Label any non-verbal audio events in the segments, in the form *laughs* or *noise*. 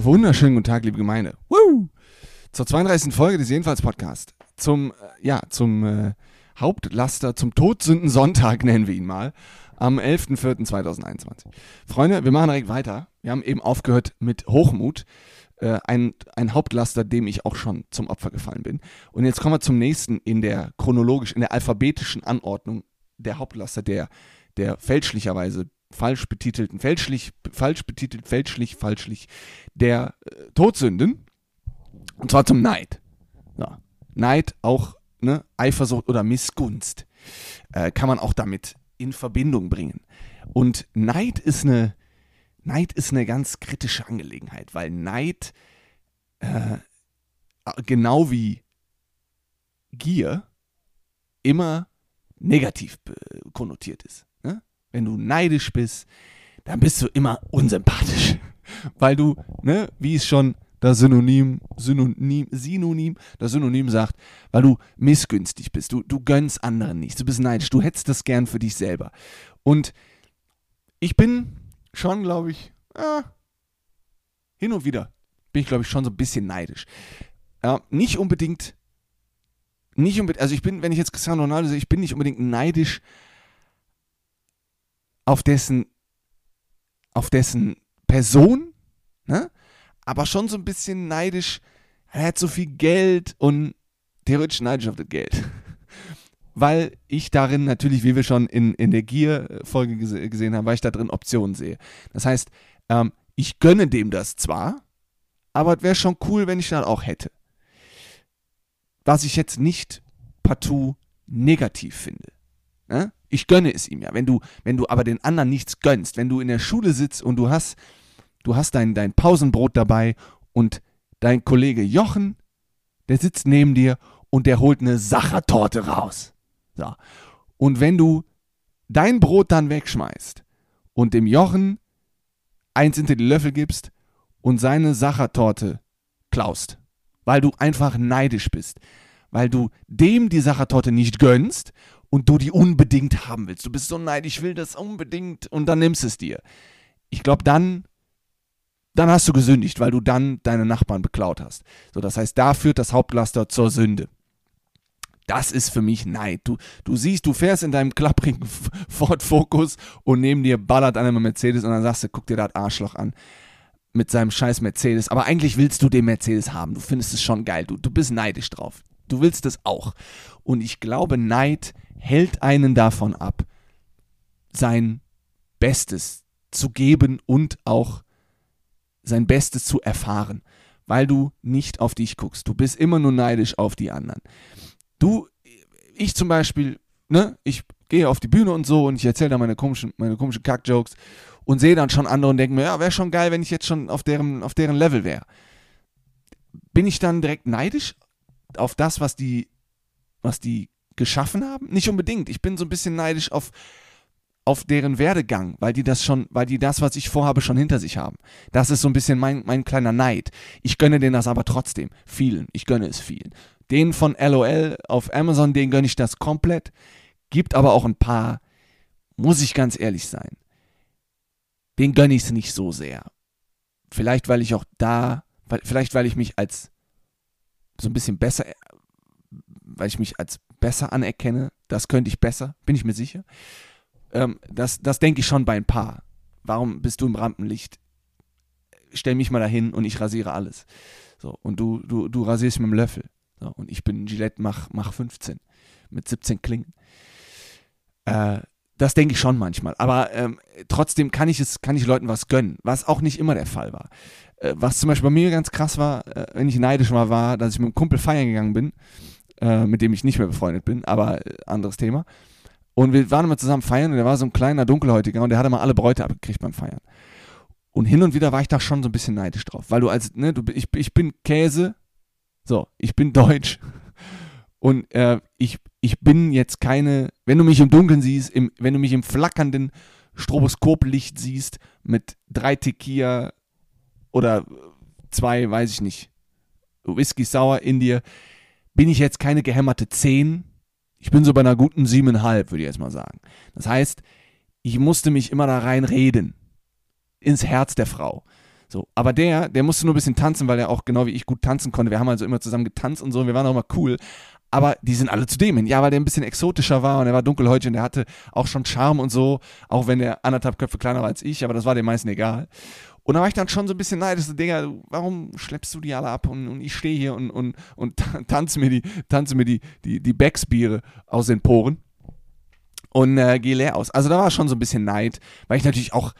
Wunderschönen guten Tag, liebe Gemeinde. Woo! Zur 32. Folge des Jedenfalls Podcast. Zum, äh, ja, zum äh, Hauptlaster, zum Todsündensonntag *laughs* nennen wir ihn mal. Am 11.04.2021. Freunde, wir machen direkt weiter. Wir haben eben aufgehört mit Hochmut. Äh, ein, ein Hauptlaster, dem ich auch schon zum Opfer gefallen bin. Und jetzt kommen wir zum nächsten in der chronologisch, in der alphabetischen Anordnung der Hauptlaster, der, der fälschlicherweise falsch betitelten, fälschlich, falsch betitelt, fälschlich, falschlich, der äh, Todsünden. Und zwar zum Neid. Ja. Neid, auch ne, Eifersucht oder Missgunst, äh, kann man auch damit in Verbindung bringen. Und Neid ist eine, Neid ist eine ganz kritische Angelegenheit, weil Neid äh, genau wie Gier immer negativ konnotiert ist. Wenn du neidisch bist, dann bist du immer unsympathisch. *laughs* Weil du, ne, wie es schon das Synonym, Synonym, Synonym, das Synonym sagt, weil du missgünstig bist. Du, du gönnst anderen nichts. Du bist neidisch. Du hättest das gern für dich selber. Und ich bin schon, glaube ich, äh, hin und wieder bin ich, glaube ich, schon so ein bisschen neidisch. Äh, nicht unbedingt, nicht unbedingt, also ich bin, wenn ich jetzt Cristiano Ronaldo sehe, ich bin nicht unbedingt neidisch auf dessen, auf dessen Person, ne? aber schon so ein bisschen neidisch. Er hat so viel Geld und theoretisch neidisch auf das Geld. *laughs* weil ich darin natürlich, wie wir schon in, in der Gier-Folge gese gesehen haben, weil ich da drin Optionen sehe. Das heißt, ähm, ich gönne dem das zwar, aber es wäre schon cool, wenn ich das auch hätte. Was ich jetzt nicht partout negativ finde. Ne? Ich gönne es ihm ja. Wenn du, wenn du aber den anderen nichts gönnst, wenn du in der Schule sitzt und du hast, du hast dein, dein Pausenbrot dabei und dein Kollege Jochen, der sitzt neben dir und der holt eine Sachertorte raus. So. Und wenn du dein Brot dann wegschmeißt und dem Jochen eins hinter die Löffel gibst und seine Sachertorte klaust, weil du einfach neidisch bist, weil du dem die Sachertorte nicht gönnst und du die unbedingt haben willst. Du bist so neidisch, ich will das unbedingt und dann nimmst es dir. Ich glaube, dann, dann hast du gesündigt, weil du dann deine Nachbarn beklaut hast. So, das heißt, da führt das Hauptlaster zur Sünde. Das ist für mich Neid. Du, du siehst, du fährst in deinem klapprigen Ford Focus und neben dir ballert einer mit Mercedes und dann sagst du, guck dir das Arschloch an mit seinem scheiß Mercedes. Aber eigentlich willst du den Mercedes haben. Du findest es schon geil. Du, du bist neidisch drauf. Du willst es auch. Und ich glaube, Neid hält einen davon ab, sein Bestes zu geben und auch sein Bestes zu erfahren, weil du nicht auf dich guckst. Du bist immer nur neidisch auf die anderen. Du, ich zum Beispiel, ne, ich gehe auf die Bühne und so und ich erzähle da meine komischen, meine komischen Kack-Jokes und sehe dann schon andere und denke mir, ja, wäre schon geil, wenn ich jetzt schon auf deren, auf deren Level wäre. Bin ich dann direkt neidisch auf das, was die, was die geschaffen haben? Nicht unbedingt. Ich bin so ein bisschen neidisch auf, auf deren Werdegang, weil die das schon, weil die das, was ich vorhabe, schon hinter sich haben. Das ist so ein bisschen mein, mein kleiner Neid. Ich gönne denen das aber trotzdem. Vielen. Ich gönne es vielen. Den von LOL auf Amazon, den gönne ich das komplett. Gibt aber auch ein paar, muss ich ganz ehrlich sein. Den gönne ich es nicht so sehr. Vielleicht, weil ich auch da, vielleicht, weil ich mich als so ein bisschen besser, weil ich mich als besser anerkenne. Das könnte ich besser, bin ich mir sicher. Ähm, das das denke ich schon bei ein paar. Warum bist du im Rampenlicht? Stell mich mal dahin und ich rasiere alles. So, und du, du, du rasierst mit dem Löffel. So, und ich bin Gillette mach, mach 15 mit 17 Klingen. Äh, das denke ich schon manchmal. Aber ähm, trotzdem kann ich es, kann ich Leuten was gönnen, was auch nicht immer der Fall war. Äh, was zum Beispiel bei mir ganz krass war, äh, wenn ich neidisch mal war, dass ich mit einem Kumpel feiern gegangen bin äh, mit dem ich nicht mehr befreundet bin, aber äh, anderes Thema. Und wir waren immer zusammen feiern und der war so ein kleiner Dunkelhäutiger und der hatte mal alle Bräute abgekriegt beim Feiern. Und hin und wieder war ich da schon so ein bisschen neidisch drauf, weil du als, ne, du, ich, ich bin Käse, so, ich bin Deutsch und äh, ich, ich bin jetzt keine, wenn du mich im Dunkeln siehst, im, wenn du mich im flackernden Stroboskoplicht siehst mit drei Tequila oder zwei, weiß ich nicht, Whisky sauer in dir, bin ich jetzt keine gehämmerte 10. Ich bin so bei einer guten 7,5, würde ich jetzt mal sagen. Das heißt, ich musste mich immer da reinreden. Ins Herz der Frau. So, aber der, der musste nur ein bisschen tanzen, weil er auch genau wie ich gut tanzen konnte. Wir haben also immer zusammen getanzt und so und wir waren auch immer cool. Aber die sind alle zu dem hin. Ja, weil der ein bisschen exotischer war und er war dunkelhäutig und der hatte auch schon Charme und so, auch wenn der anderthalb Köpfe kleiner war als ich, aber das war den meisten egal. Und da war ich dann schon so ein bisschen neidisch, so, Digga, warum schleppst du die alle ab und, und ich stehe hier und, und, und *laughs* tanze mir die, tanze mir die, die, die Backsbiere aus den Poren und äh, gehe leer aus. Also da war schon so ein bisschen Neid, weil ich natürlich auch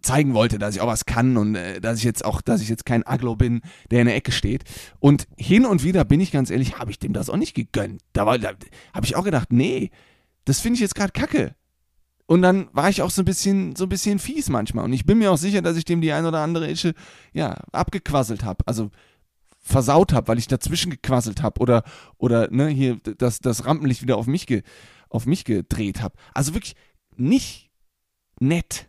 zeigen wollte, dass ich auch was kann und äh, dass ich jetzt auch, dass ich jetzt kein Aglo bin, der in der Ecke steht. Und hin und wieder bin ich ganz ehrlich, habe ich dem das auch nicht gegönnt. Da, da habe ich auch gedacht, nee, das finde ich jetzt gerade kacke. Und dann war ich auch so ein bisschen, so ein bisschen fies manchmal. Und ich bin mir auch sicher, dass ich dem die ein oder andere Ische, ja, abgequasselt habe. Also versaut habe, weil ich dazwischen gequasselt habe oder, oder, ne, hier das, das Rampenlicht wieder auf mich, ge, auf mich gedreht habe. Also wirklich nicht nett.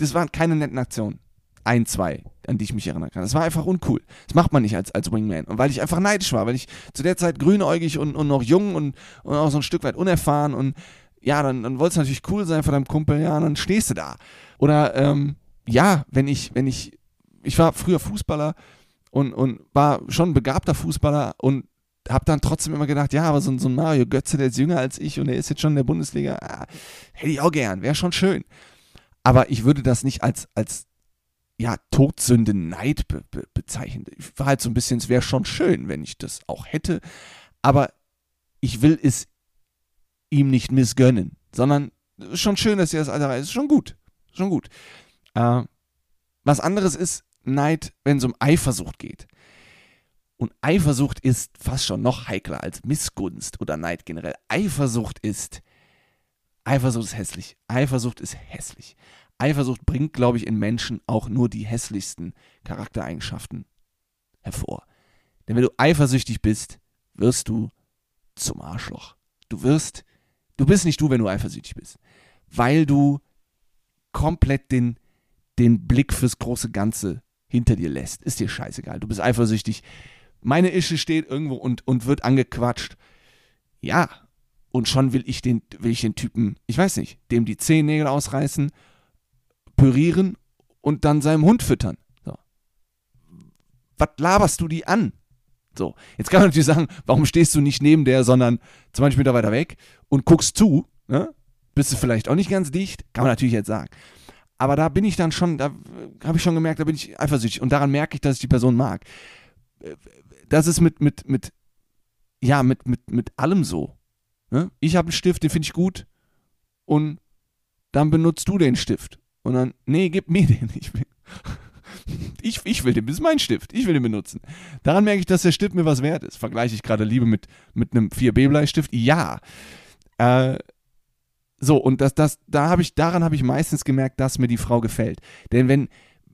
Das waren keine netten Aktionen. Ein, zwei, an die ich mich erinnern kann. Das war einfach uncool. Das macht man nicht als, als Wingman. Und weil ich einfach neidisch war, weil ich zu der Zeit grünäugig und, und noch jung und, und auch so ein Stück weit unerfahren und ja, dann, dann wolltest du natürlich cool sein von deinem Kumpel, ja, und dann stehst du da. Oder ähm, ja, wenn ich, wenn ich, ich war früher Fußballer und, und war schon ein begabter Fußballer und habe dann trotzdem immer gedacht, ja, aber so, so ein Mario Götze, der ist jünger als ich und der ist jetzt schon in der Bundesliga, ah, hätte ich auch gern, wäre schon schön. Aber ich würde das nicht als, als ja, Todsünde Neid be be bezeichnen. Ich war halt so ein bisschen, es wäre schon schön, wenn ich das auch hätte, aber ich will es ihm nicht missgönnen, sondern ist schon schön, dass er das Alter. Ist schon gut. Schon gut. Äh, was anderes ist Neid, wenn es um Eifersucht geht. Und Eifersucht ist fast schon noch heikler als Missgunst oder Neid generell. Eifersucht ist, Eifersucht ist hässlich. Eifersucht ist hässlich. Eifersucht bringt, glaube ich, in Menschen auch nur die hässlichsten Charaktereigenschaften hervor. Denn wenn du eifersüchtig bist, wirst du zum Arschloch. Du wirst Du bist nicht du, wenn du eifersüchtig bist. Weil du komplett den, den Blick fürs große Ganze hinter dir lässt. Ist dir scheißegal. Du bist eifersüchtig. Meine Ische steht irgendwo und, und wird angequatscht. Ja. Und schon will ich den, will ich den Typen, ich weiß nicht, dem die Zehennägel ausreißen, pürieren und dann seinem Hund füttern. So. Was laberst du die an? So, jetzt kann man natürlich sagen, warum stehst du nicht neben der, sondern 20 Meter weiter weg und guckst zu, ne? Bist du vielleicht auch nicht ganz dicht? Kann man natürlich jetzt sagen. Aber da bin ich dann schon, da habe ich schon gemerkt, da bin ich eifersüchtig und daran merke ich, dass ich die Person mag. Das ist mit, mit, mit, ja, mit, mit, mit allem so. Ne? Ich habe einen Stift, den finde ich gut und dann benutzt du den Stift. Und dann, nee, gib mir *laughs* den. Ich bin, *laughs* ich, ich will den, das ist mein Stift, ich will den benutzen. Daran merke ich, dass der Stift mir was wert ist. Vergleiche ich gerade Liebe mit, mit einem 4B-Bleistift? Ja. Äh, so, und das, das, da habe ich, daran habe ich meistens gemerkt, dass mir die Frau gefällt. Denn wenn,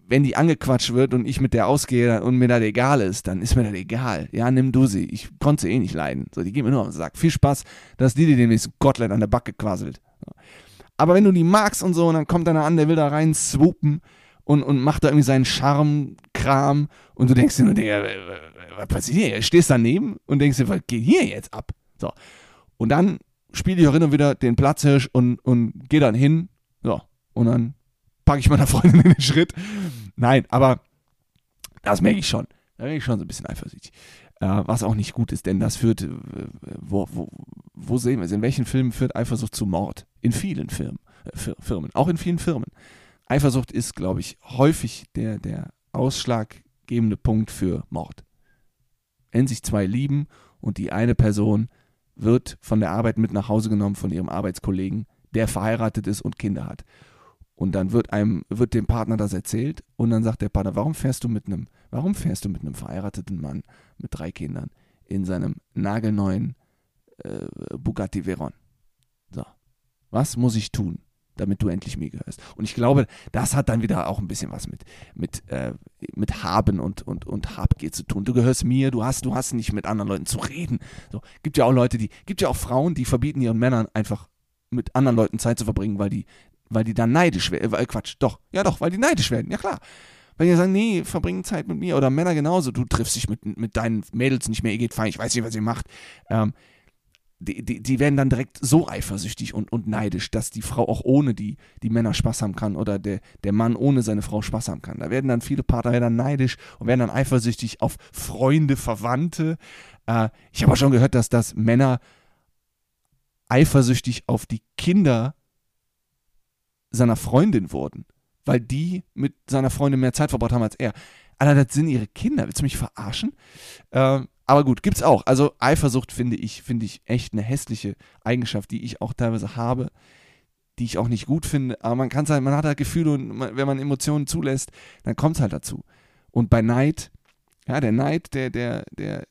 wenn die angequatscht wird und ich mit der ausgehe und mir das egal ist, dann ist mir das egal. Ja, nimm du sie. Ich konnte sie eh nicht leiden. So, die geht mir nur auf den Sack. Viel Spaß, dass die dir demnächst Gottlet an der Backe quasselt. Aber wenn du die magst und so, und dann kommt einer an, der will da rein swoopen und, und macht da irgendwie seinen Charme-Kram und du denkst dir nur, Digga, was passiert hier? Du stehst daneben und denkst dir, was geht hier jetzt ab? So. Und dann spiele ich auch hin und wieder den Platzhirsch und, und gehe dann hin. So. Und dann packe ich meiner Freundin in *laughs* den Schritt. Nein, aber das merke ich schon. Da bin ich schon so ein bisschen eifersüchtig. Äh, was auch nicht gut ist, denn das führt, äh, wo, wo, wo sehen wir es? In welchen Filmen führt Eifersucht zu Mord? In vielen Firmen, äh, Firmen, auch in vielen Firmen. Eifersucht ist, glaube ich, häufig der, der ausschlaggebende Punkt für Mord. Wenn sich zwei lieben und die eine Person wird von der Arbeit mit nach Hause genommen von ihrem Arbeitskollegen, der verheiratet ist und Kinder hat. Und dann wird einem, wird dem Partner das erzählt und dann sagt der Partner, warum fährst du mit einem, warum fährst du mit einem verheirateten Mann mit drei Kindern in seinem nagelneuen äh, Bugatti Veyron? So. Was muss ich tun? damit du endlich mir gehörst. Und ich glaube, das hat dann wieder auch ein bisschen was mit, mit, äh, mit Haben und, und, und Habgier zu tun. Du gehörst mir, du hast, du hast nicht mit anderen Leuten zu reden. So, gibt ja auch Leute, die, gibt ja auch Frauen, die verbieten ihren Männern einfach mit anderen Leuten Zeit zu verbringen, weil die, weil die dann neidisch werden. Äh, Quatsch, doch, ja doch, weil die neidisch werden, ja klar. Weil die sagen, nee, verbringen Zeit mit mir. Oder Männer genauso, du triffst dich mit, mit deinen Mädels nicht mehr, ihr geht fein, ich weiß nicht, was ihr macht. Ähm, die, die, die, werden dann direkt so eifersüchtig und, und neidisch, dass die Frau auch ohne die, die Männer Spaß haben kann oder der, der Mann ohne seine Frau Spaß haben kann. Da werden dann viele Partner werden dann neidisch und werden dann eifersüchtig auf Freunde, Verwandte. Äh, ich habe auch schon gehört, dass das Männer eifersüchtig auf die Kinder seiner Freundin wurden, weil die mit seiner Freundin mehr Zeit verbracht haben als er. Alter, das sind ihre Kinder. Willst du mich verarschen? Ähm, aber gut, gibt's auch. Also Eifersucht finde ich, finde ich echt eine hässliche Eigenschaft, die ich auch teilweise habe, die ich auch nicht gut finde. Aber man kann halt, man hat halt Gefühle und man, wenn man Emotionen zulässt, dann kommt es halt dazu. Und bei Neid, ja, der Neid, der, der, der,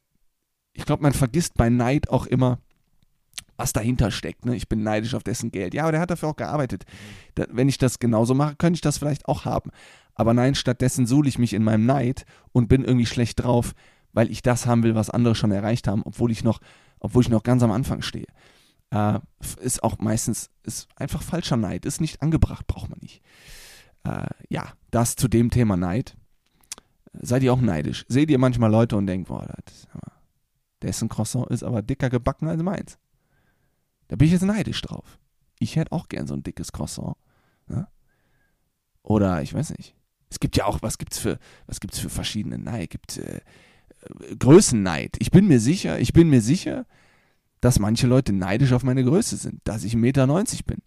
ich glaube, man vergisst bei Neid auch immer, was dahinter steckt. Ne? Ich bin neidisch auf dessen Geld. Ja, aber der hat dafür auch gearbeitet. Da, wenn ich das genauso mache, könnte ich das vielleicht auch haben. Aber nein, stattdessen suhle ich mich in meinem Neid und bin irgendwie schlecht drauf, weil ich das haben will, was andere schon erreicht haben, obwohl ich noch, obwohl ich noch ganz am Anfang stehe. Äh, ist auch meistens ist einfach falscher Neid, ist nicht angebracht, braucht man nicht. Äh, ja, das zu dem Thema Neid. Seid ihr auch neidisch? Seht ihr manchmal Leute und denkt, boah, das, dessen Croissant ist aber dicker gebacken als meins. Da bin ich jetzt neidisch drauf. Ich hätte auch gern so ein dickes Croissant. Ne? Oder ich weiß nicht. Es gibt ja auch, was gibt's für, was gibt's für verschiedene Neid? Gibt äh, Größenneid. Ich bin mir sicher, ich bin mir sicher, dass manche Leute neidisch auf meine Größe sind, dass ich 1,90 Meter bin.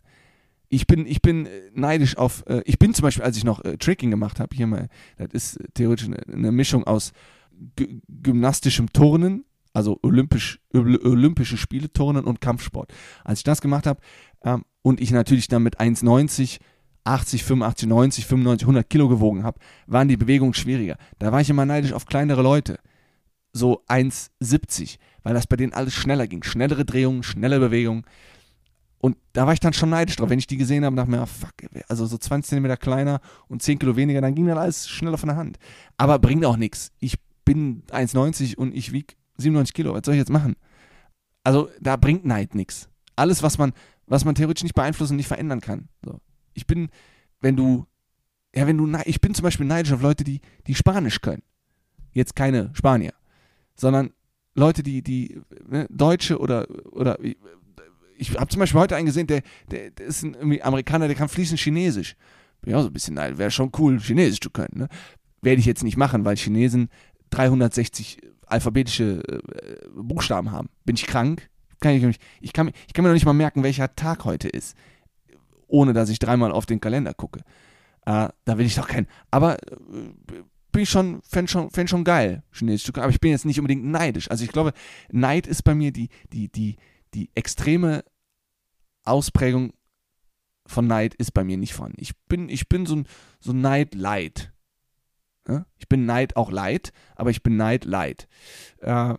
Ich bin, ich bin äh, neidisch auf, äh, ich bin zum Beispiel, als ich noch äh, Tricking gemacht habe, hier mal, das ist theoretisch eine, eine Mischung aus gymnastischem Turnen, also olympisch, olympische Spiele, Turnen und Kampfsport. Als ich das gemacht habe ähm, und ich natürlich dann mit 1,90 80, 85, 90, 95, 100 Kilo gewogen habe, waren die Bewegungen schwieriger. Da war ich immer neidisch auf kleinere Leute so 1,70, weil das bei denen alles schneller ging. Schnellere Drehungen, schnelle Bewegungen. Und da war ich dann schon neidisch drauf. Wenn ich die gesehen habe, dachte ich mir, ah, fuck, also so 20 cm kleiner und 10 Kilo weniger, dann ging dann alles schneller von der Hand. Aber bringt auch nichts. Ich bin 1,90 und ich wiege 97 Kilo. Was soll ich jetzt machen? Also da bringt Neid nichts. Alles, was man, was man theoretisch nicht beeinflussen und nicht verändern kann. So. Ich bin, wenn du, ja, wenn du, ich bin zum Beispiel neidisch auf Leute, die, die Spanisch können. Jetzt keine Spanier sondern Leute, die, die ne, Deutsche oder, oder ich habe zum Beispiel heute einen gesehen, der, der, der ist ein Amerikaner, der kann fließend Chinesisch. Bin ja so ein bisschen nein, wäre schon cool, Chinesisch zu können. Ne? Werde ich jetzt nicht machen, weil Chinesen 360 alphabetische äh, Buchstaben haben. Bin ich krank? Kann ich, ich, kann, ich kann mir noch nicht mal merken, welcher Tag heute ist, ohne dass ich dreimal auf den Kalender gucke. Äh, da will ich doch keinen. Aber äh, bin ich schon, fände schon, fänd schon geil, Chinesisch. Aber ich bin jetzt nicht unbedingt neidisch. Also ich glaube, Neid ist bei mir die, die, die, die extreme Ausprägung von Neid ist bei mir nicht vorhanden. Ich bin, ich bin so ein, so Neid-Leid. Ja? Ich bin Neid auch Leid, aber ich bin Neid-Leid. Äh,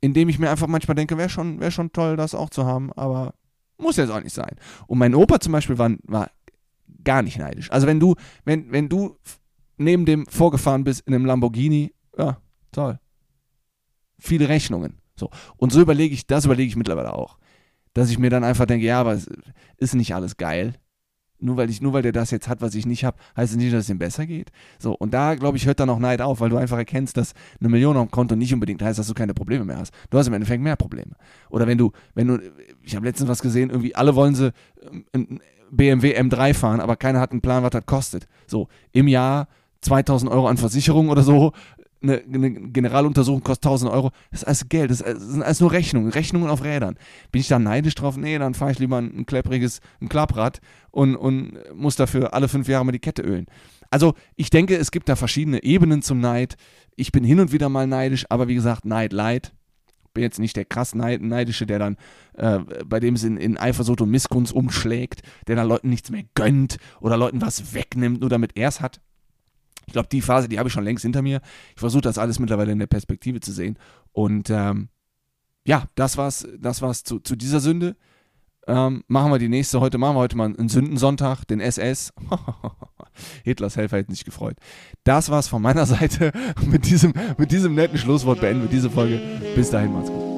indem ich mir einfach manchmal denke, wäre schon, wär schon toll, das auch zu haben, aber muss jetzt auch nicht sein. Und mein Opa zum Beispiel war, war gar nicht neidisch. Also wenn du, wenn, wenn du neben dem vorgefahren bist in einem Lamborghini, ja, toll. Viele Rechnungen. So. Und so überlege ich, das überlege ich mittlerweile auch. Dass ich mir dann einfach denke, ja, aber es ist nicht alles geil. Nur weil, ich, nur weil der das jetzt hat, was ich nicht habe, heißt es nicht, dass es ihm besser geht. So, und da, glaube ich, hört dann auch Neid auf, weil du einfach erkennst, dass eine Million auf dem Konto nicht unbedingt heißt, dass du keine Probleme mehr hast. Du hast im Endeffekt mehr Probleme. Oder wenn du, wenn du, ich habe letztens was gesehen, irgendwie alle wollen sie ähm, ein BMW M3 fahren, aber keiner hat einen Plan, was das kostet. So, im Jahr 2000 Euro an Versicherung oder so. Eine, eine, Generaluntersuchung kostet 1000 Euro. Das ist alles Geld, das sind alles nur Rechnungen, Rechnungen auf Rädern. Bin ich da neidisch drauf? Nee, dann fahre ich lieber ein, ein kleppriges, ein Klapprad und, und muss dafür alle fünf Jahre mal die Kette ölen. Also ich denke, es gibt da verschiedene Ebenen zum Neid. Ich bin hin und wieder mal neidisch, aber wie gesagt, Neid, Leid. Bin jetzt nicht der krass Neidische, der dann äh, bei dem Sinn in Eifersucht und Missgunst umschlägt, der dann Leuten nichts mehr gönnt oder Leuten was wegnimmt, nur damit er es hat. Ich glaube, die Phase, die habe ich schon längst hinter mir. Ich versuche das alles mittlerweile in der Perspektive zu sehen. Und ähm, ja, das war's, das war's zu, zu dieser Sünde. Ähm, machen wir die nächste heute. Machen wir heute mal einen Sündensonntag, den SS. *laughs* Hitlers Helfer hätte sich gefreut. Das war's von meiner *laughs* Seite. mit, diesem, mit diesem netten Schlusswort beenden wir diese Folge. Bis dahin, macht's gut.